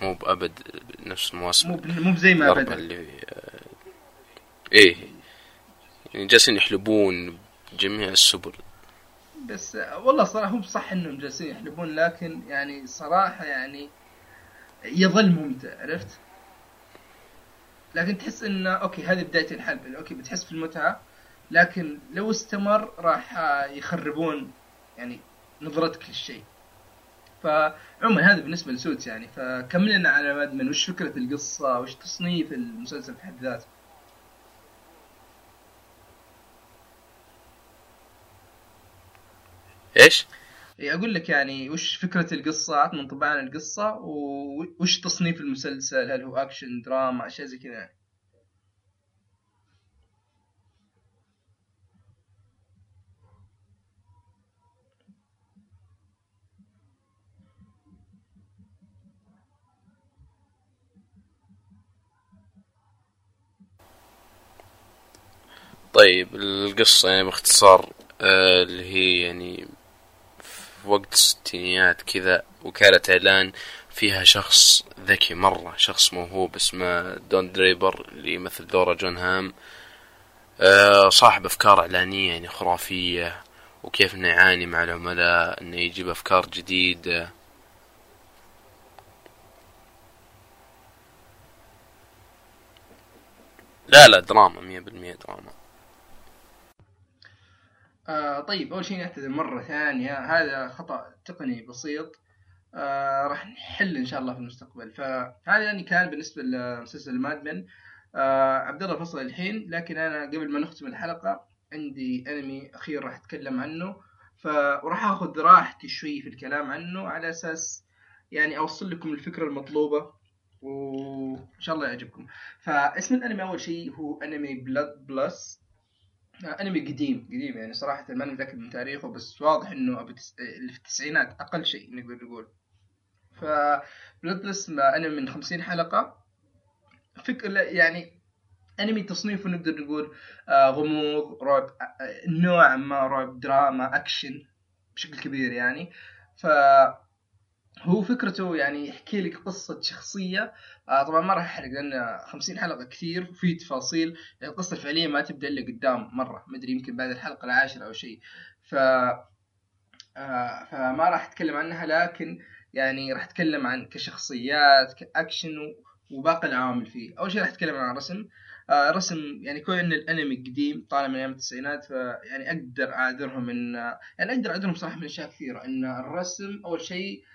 مو بأبد نفس المواسم. مو مو زي ما بدا اللي إيه. يعني جالسين يحلبون بجميع السبل. بس والله صراحة هم صح إنهم جالسين يحلبون لكن يعني صراحة يعني يظل ممتع عرفت؟ لكن تحس إنه أوكي هذه بداية الحلب أوكي بتحس في المتعة لكن لو استمر راح يخربون يعني نظرتك للشيء فعموما هذا بالنسبة ل Suits يعني فكملنا على Mad Men وش فكرة القصة وش تصنيف المسلسل في حد ذاته إيش؟ أقول لك يعني وش فكرة القصة عطنا انطباع عن القصة وش تصنيف المسلسل هل هو أكشن دراما أشياء زي كذا يعني طيب القصة يعني باختصار آه اللي هي يعني في وقت الستينيات كذا وكالة إعلان فيها شخص ذكي مرة شخص موهوب اسمه دون درايبر اللي يمثل دوره جون هام. آه صاحب أفكار إعلانية يعني خرافية وكيف إنه يعاني مع العملاء إنه يجيب أفكار جديدة. لا لا دراما مية بالمية دراما. آه طيب أول شيء نعتذر مرة ثانية. هذا خطأ تقني بسيط. آه راح نحل إن شاء الله في المستقبل. فهذا يعني كان بالنسبة لمسلسل مادمن آه عبد الله فصل الحين لكن أنا قبل ما نختم الحلقة عندي أنمي أخير راح أتكلم عنه. فراح آخذ راحتي شوي في الكلام عنه على أساس يعني أوصل لكم الفكرة المطلوبة وإن شاء الله يعجبكم. فاسم الأنمي أول شيء هو انمي بلاد بلس أنمي قديم قديم يعني صراحة ما متاكد من تاريخه بس واضح إنه في التسعينات أقل شيء نقدر نقول. ف بلودلس أنمي من خمسين حلقة. فكر يعني أنمي تصنيفه نقدر نقول آه غموض رعب آه نوعا ما رعب دراما أكشن بشكل كبير يعني. ف هو فكرته يعني يحكي لك قصة شخصية. آه طبعا ما راح أحرق لأن 50 حلقة كثير وفي تفاصيل. القصة الفعلية ما تبدأ إلا قدام مرة ما أدري يمكن بعد الحلقة العاشرة أو شيء. ف آه فما راح أتكلم عنها لكن يعني راح أتكلم عن كشخصيات كأكشن وباقي العوامل فيه. أول شيء راح أتكلم عن الرسم آه رسم يعني كون إن الأنمي قديم طالع من أيام التسعينات فيعني أقدر أعذرهم إن يعني أقدر أعذرهم صراحة من أشياء كثيرة. إن الرسم أول شيء آه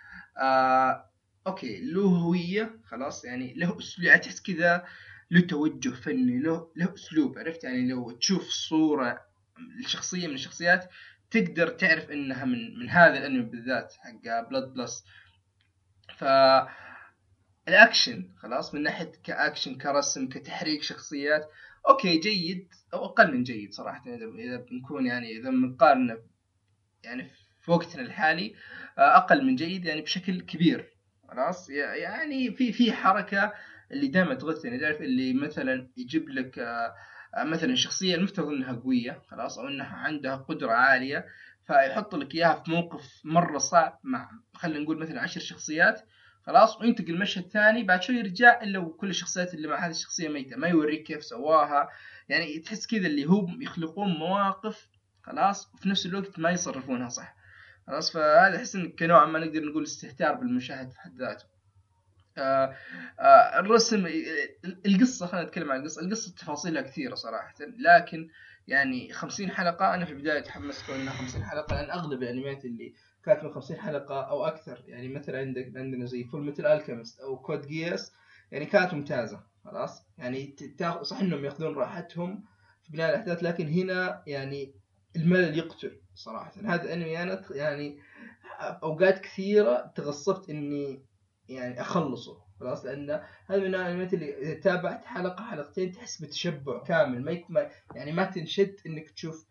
أوكي له هوية خلاص يعني له أسلوب يعني تحس كذا له توجه فني له له أسلوب عرفت؟ يعني لو تشوف صورة لشخصيه من الشخصيات تقدر تعرف إنها من من هذا الأنمي بالذات حق بلاد بلس ف الأكشن خلاص من ناحية كأكشن كرسم كتحريك شخصيات okay جيد أو أقل من جيد صراحة إذا بنكون يعني إذا بنقارنه يعني في وقتنا الحالي. آه، أقل من جيد يعني بشكل كبير خلاص؟ يعني في في حركة اللي دائما تغثني تعرف اللي مثلا يجيب لك آه، مثلا شخصية المفترض إنها قوية خلاص؟ أو إنها عندها قدرة عالية فيحط لك إياها في موقف مرة صعب مع خلينا نقول مثلا عشر شخصيات خلاص؟ وينتقل المشهد الثاني بعد شوي يرجع إلا وكل الشخصيات اللي مع هذه الشخصية ميتة ما يوريك كيف سواها يعني تحس كذا اللي هم يخلقون مواقف خلاص؟ وفي نفس الوقت ما يصرفونها صح. خلاص فهذا أحس كنوع ما نقدر نقول استهتار بالمشاهد في حد ذاته. آه آه الرسم القصة خلينا نتكلم عن القصة. القصة تفاصيلها كثيرة صراحة لكن يعني 50 حلقة أنا في البداية تحمست إنها 50 حلقة لأن أغلب الانميات اللي كانت من 50 حلقة أو أكثر يعني مثلا عندك عندنا زي Fullmetal Alchemist أو Code Geass يعني كانت ممتازة خلاص. يعني صح إنهم يأخذون راحتهم في بناء الأحداث لكن هنا يعني الملل يقتل. صراحة. هذا الانمي أنا يعني أوقات كثيرة تغصبت إني يعني أخلصه خلاص؟ لأن هذا من الأنميات اللي إذا تابعت حلقة حلقتين تحس بتشبع كامل. ما يعني ما تنشد إنك تشوف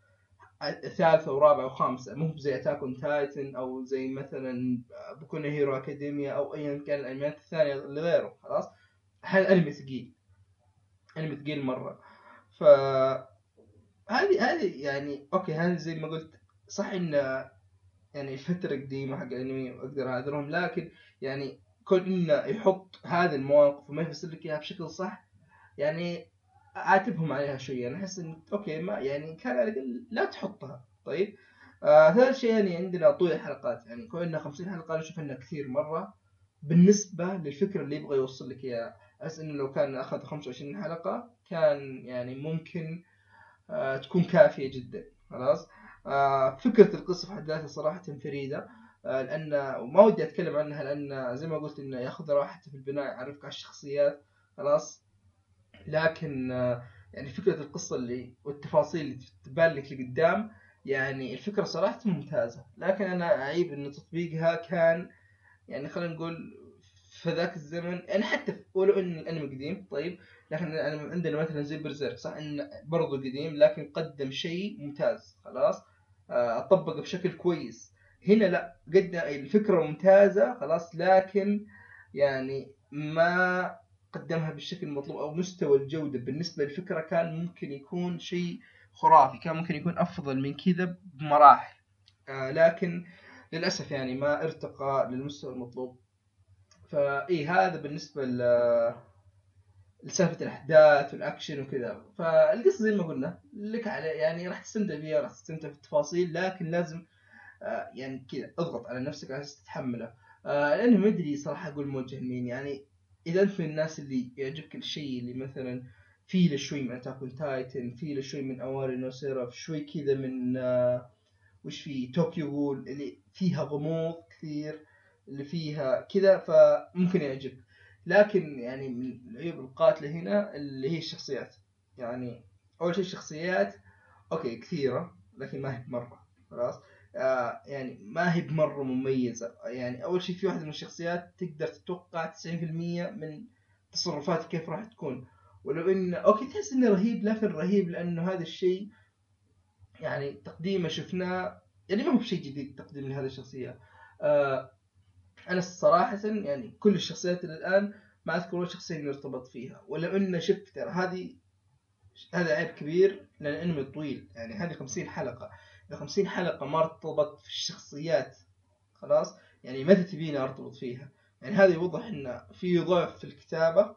ثالثة ورابعة وخامسة. مو زي Attack on Titan أو زي مثلا Boku no Hero Academia أو ايا كان الأنميات الثانية اللي غيره خلاص؟ هذا أنمي ثقيل. أنمي ثقيل مرة. ف هذه هذه يعني okay هذه زي ما قلت صح إن يعني الفترة قديمة حق الأنمي واقدر أعذرهم لكن يعني كون إنه يحط هذه المواقف وما يفسر لك إياها بشكل صح يعني اعاتبهم عليها شوية. أنا أحس إن okay ما يعني كان على الأقل لا تحطها. طيب؟ آه ثالث شيء يعني عندنا طول الحلقات. يعني كون انها 50 حلقة أنا أشوف انها كثير مرة. بالنسبة للفكرة اللي يبغى يوصل لك إياها أحس إنه لو كان أخذ 25 حلقة كان يعني ممكن آه تكون كافية جدا. خلاص؟ آه فكرة القصة في حد ذاتها صراحة فريدة. آه لأن وما ودي أتكلم عنها لأن زي ما قلت انه ياخذ راحته في البناء يعرفك على الشخصيات خلاص. لكن آه، يعني فكرة القصة اللي والتفاصيل اللي تبان لك لقدام يعني الفكرة صراحة ممتازة. لكن أنا أعيب إن تطبيقها كان يعني خلينا نقول في ذاك الزمن يعني حتى ولو إن الأنمي قديم طيب. لكن عندنا مثلا زي برزيرك صح؟ إنه برضه قديم لكن قدم شيء ممتاز خلاص. آه، طبق بشكل كويس. هنا لا قد الفكرة ممتازة خلاص لكن يعني ما قدمها بالشكل المطلوب أو مستوى الجودة. بالنسبة للفكرة كان ممكن يكون شيء خرافي كان ممكن يكون أفضل من كذا بمراحل. آه لكن للأسف يعني ما ارتقى للمستوى المطلوب. فاي هذا بالنسبة ل لسالفة الأحداث والأكشن وكذا. فالقصة زي ما قلنا لك على يعني راح تستمتع فيها راح تستمتع في التفاصيل لكن لازم آه يعني كذا اضغط على نفسك على تتحمله. آه لأنه ما أدري صراحة أقول موجه لمين. يعني إذا أنت من الناس اللي يعجبك الشيء اللي مثلا فيه شوي من Attack Titan فيه شوي من Owari no Seraph شوي كذا من آه وش في Tokyo Ghoul اللي فيها غموض كثير اللي فيها كذا فممكن يعجبك. لكن يعني من العيوب القاتلة هنا اللي هي الشخصيات. يعني أول شيء الشخصيات okay كثيرة لكن ما هي مرة خلاص؟ آه يعني ما هي بمرة مميزة. يعني أول شيء في واحدة من الشخصيات تقدر تتوقع 90% من تصرفاتك كيف راح تكون. ولو إن okay تحس إنه رهيب لكن رهيب لأنه هذا الشيء يعني تقديمه شفناه يعني ما هو بشيء جديد تقديم لهذه الشخصية. آه أنا صراحة يعني كل الشخصيات اللي الآن ما أذكر ولا شخصية نرتبط فيها ولو إن شفت ترى هذه هذا عيب كبير لأن الأنمي طويل يعني هذه 50 حلقة. ال 50 حلقة ما ارتبط في الشخصيات خلاص؟ يعني متى تبيني أرتبط فيها؟ يعني هذا يوضح إن في ضعف في الكتابة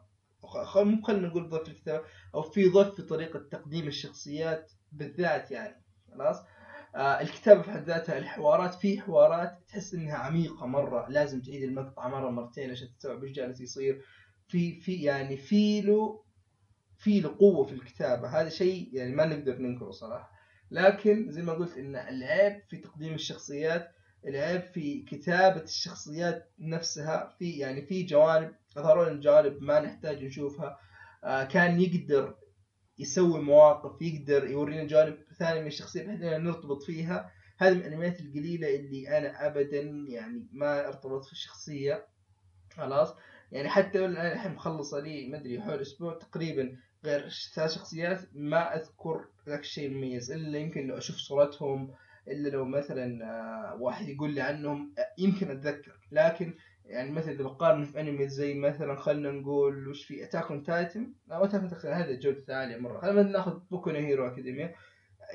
مو خلينا نقول ضعف في الكتابة أو في ضعف في طريقة تقديم الشخصيات بالذات يعني خلاص؟ آه الكتابة في حد ذاتها الحوارات في حوارات تحس إنها عميقة مرة لازم تعيد المقطع مرة مرتين عشان تستوعب إيش جالس يصير. في في يعني في له في له قوة في الكتابة هذا شيء يعني ما نقدر ننكره صراحة. لكن زي ما قلت إن العيب في تقديم الشخصيات العيب في كتابة الشخصيات نفسها في يعني في جوانب ظهروا لنا جوانب ما نحتاج نشوفها. آه كان يقدر يسوي مواقف يقدر يورينا جوانب ثانية من الشخصية ان نرتبط فيها. هذه من الأنميات القليلة اللي أنا ابدا يعني ما أرتبط في الشخصية. خلاص. يعني حتى الحين مخلصة لي ما أدري حول أسبوع تقريبا غير ثلاث شخصيات. ما أذكر ذاك الشيء المميز إلا يمكن لو أشوف صورتهم إلا لو مثلا آه، واحد يقول لي عنهم آه، يمكن أتذكر. لكن يعني مثلا إذا بقارن في أنمي زي مثلا خلينا نقول وش في Attack on Titan لا Attack on هذا جودته عالية مرة. خلينا ناخذ Boku Hero Academia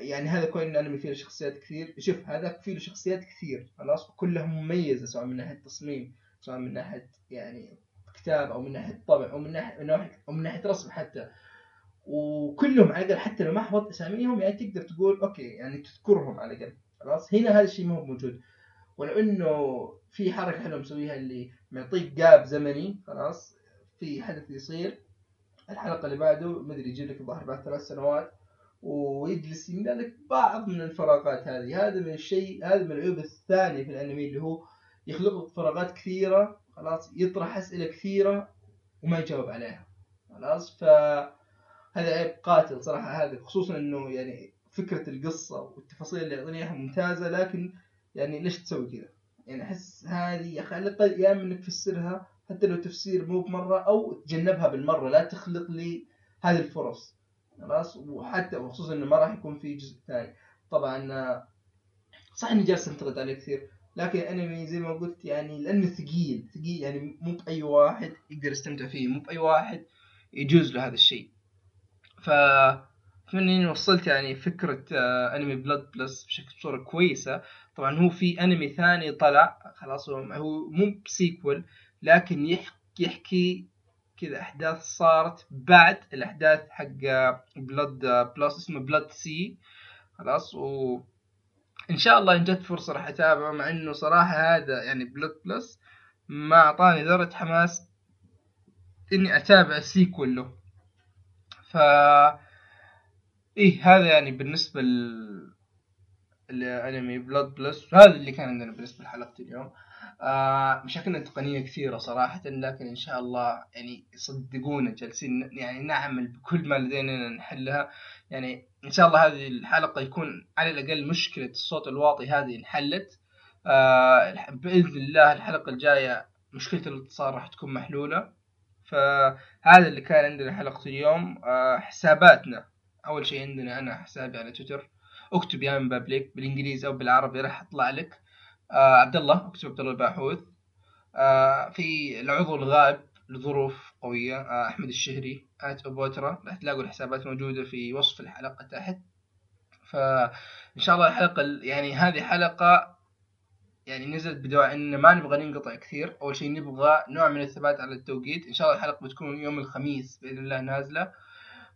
يعني هذا كوين انمي فيه شخصيات كثير. شوف هذاك فيه شخصيات كثير خلاص؟ وكلها مميزة سواء من ناحية التصميم سواء من ناحية يعني كتاب أو من ناحية طبع أو من ناحية أو من ناحية رسم حتى. وكلهم على الأقل حتى لو ما حفظت أساميهم يعني تقدر تقول okay يعني تذكرهم على الأقل خلاص؟ هنا هذا الشيء ما هو موجود. ولو إنه في حركة حلوة مسويها اللي معطيك جاب زمني خلاص؟ في حدث يصير الحلقة اللي بعده ما أدري يجيب لك الظاهر بعد ثلاث سنوات. ويجلس يملى لك بعض من الفراغات هذه. هذا من الشيء هذا من العيوب الثانية في الأنمي اللي هو يخلق لك فراغات كثيرة خلاص يطرح أسئلة كثيرة وما يجاوب عليها. خلاص؟ ف هذا عيب قاتل صراحة هذا خصوصا إنه يعني فكرة القصة والتفاصيل اللي يعطيني اياها ممتازة لكن يعني ليش تسوي كذا؟ يعني أحس هذه يا أخي على الأقل يا أما إنك تفسرها حتى لو تفسير مو بمرة أو تجنبها بالمرة لا تخلق لي هذه الفرص. خلاص؟ وحتى وخصوصا إنه ما راح يكون في جزء ثاني. طبعا صح إني جالس أنتقد عليه كثير لكن انمي زي ما قلت يعني لأنه ثقيل ثقيل يعني مو بأي واحد يقدر يستمتع فيه مو بأي واحد يجوز له هذا الشيء. ف اني وصلت يعني فكرة آه، أنمي بلاد بلس بشكل صورة كويسة. طبعا هو في أنمي ثاني طلع خلاص هو مو ب sequel لكن يحكي يحكي كذا أحداث صارت بعد الأحداث حق بلاد بلس اسمه Blood-C خلاص و إن شاء الله إن جت فرصة راح أتابعه مع إنه صراحة هذا يعني بلاد بلس ما أعطاني ذرة حماس إني أتابع ال sequel له ف إيه هذا يعني بالنسبة الانمي بلاد بلس هذا اللي كان عندنا بالنسبة لحلقة اليوم. آه مشاكلنا التقنية كثيرة صراحة لكن إن شاء الله يعني صدقونا جالسين يعني نعمل بكل ما لدينا نحلها. يعني إن شاء الله هذه الحلقة يكون على الأقل مشكلة الصوت الواطي هذه انحلت. آه بإذن الله الحلقة الجاية مشكلة الاتصال راح تكون محلولة. فهذا اللي كان عندنا حلقة اليوم. آه حساباتنا أول شيء عندنا أنا حسابي على تويتر. اكتب يا بابليك بالإنجليزي أو بالعربي راح أطلع لك. آه عبد الله اكتب عبد الله الباحوث. آه في العضو الغائب لظروف قوية آه أحمد الشهري آت أبوترا. راح تلاقوا الحسابات موجودة في وصف الحلقة تحت. فإن شاء الله الحلقة يعني هذه حلقة يعني نزلت بدواء إن ما نبغى ننقطع كثير. أول شيء نبغى نوع من الثبات على التوقيت. إن شاء الله الحلقة بتكون يوم الخميس بإذن الله نازلة.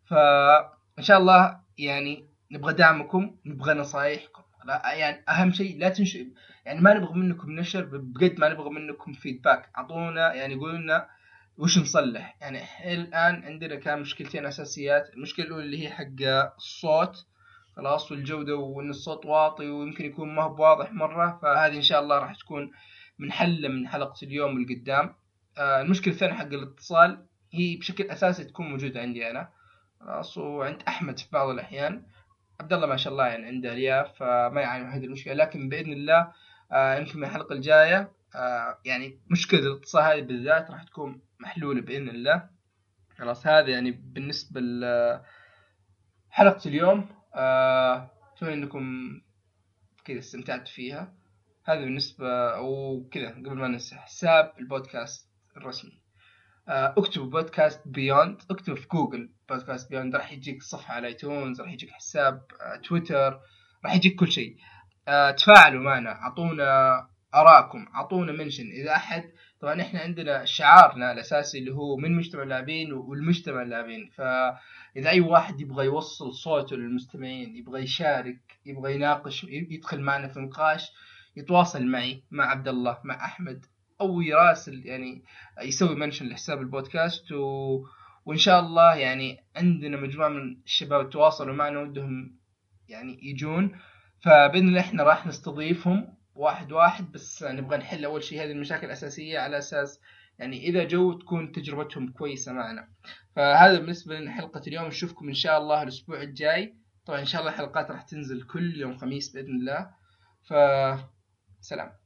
فان شاء الله يعني نبغى دعمكم نبغى نصايحكم. يعني أهم شيء لا تنشئ يعني ما نبغى منكم نشر بقد ما نبغى منكم فيدباك أعطونا يعني قولوا لنا وش نصلح. يعني الآن عندنا كان مشكلتين أساسيات. المشكلة الأولى اللي هي حق الصوت. خلاص والجودة وإن الصوت واطي ويمكن يكون ما هو واضح مرة فهذه إن شاء الله راح تكون منحله من حلقة اليوم القدام آه المشكلة الثانية حق الاتصال هي بشكل أساسي تكون موجودة عندي أنا. خلاص وعند أحمد في بعض الأحيان. عبد الله ما شاء الله يعني عنده الياف فما يعاني من هذه المشكلة. لكن بإذن الله آه يمكن من الحلقة الجاية آه يعني مشكلة الاتصال هذه بالذات راح تكون محلولة بإذن الله. خلاص هذا يعني بالنسبة لحلقه اليوم. آه أتمنى أنكم كذا استمتعتوا فيها. هذا بالنسبة وكذا قبل ما ننسى حساب البودكاست الرسمي. اكتب بودكاست Beyond اكتب في جوجل بودكاست Beyond راح يجيك صفحة على iTunes راح يجيك حساب آه، تويتر راح يجيك كل شيء. آه، تفاعلوا معنا اعطونا آراءكم اعطونا mention. إذا أحد طبعا إحنا عندنا شعارنا الأساسي اللي هو من مجتمع اللاعبين والمجتمع اللاعبين. فإذا أي واحد يبغى يوصل صوته للمستمعين يبغى يشارك يبغى يناقش يدخل معنا في نقاش يتواصل معي مع عبد الله مع أحمد. أو يراسل يعني يسوي منشن لحساب البودكاست و... وإن شاء الله يعني عندنا مجموعة من الشباب تواصلوا معنا ودهم يعني يجون. فبإذن الله إحنا راح نستضيفهم واحد واحد بس نبغى نحل أول شيء هذه المشاكل الأساسية على أساس يعني إذا جو تكون تجربتهم كويسة معنا. فهذا بالنسبة لنا حلقة اليوم نشوفكم إن شاء الله الأسبوع الجاي. طبعا إن شاء الله الحلقات راح تنزل كل يوم خميس بإذن الله. ف سلام.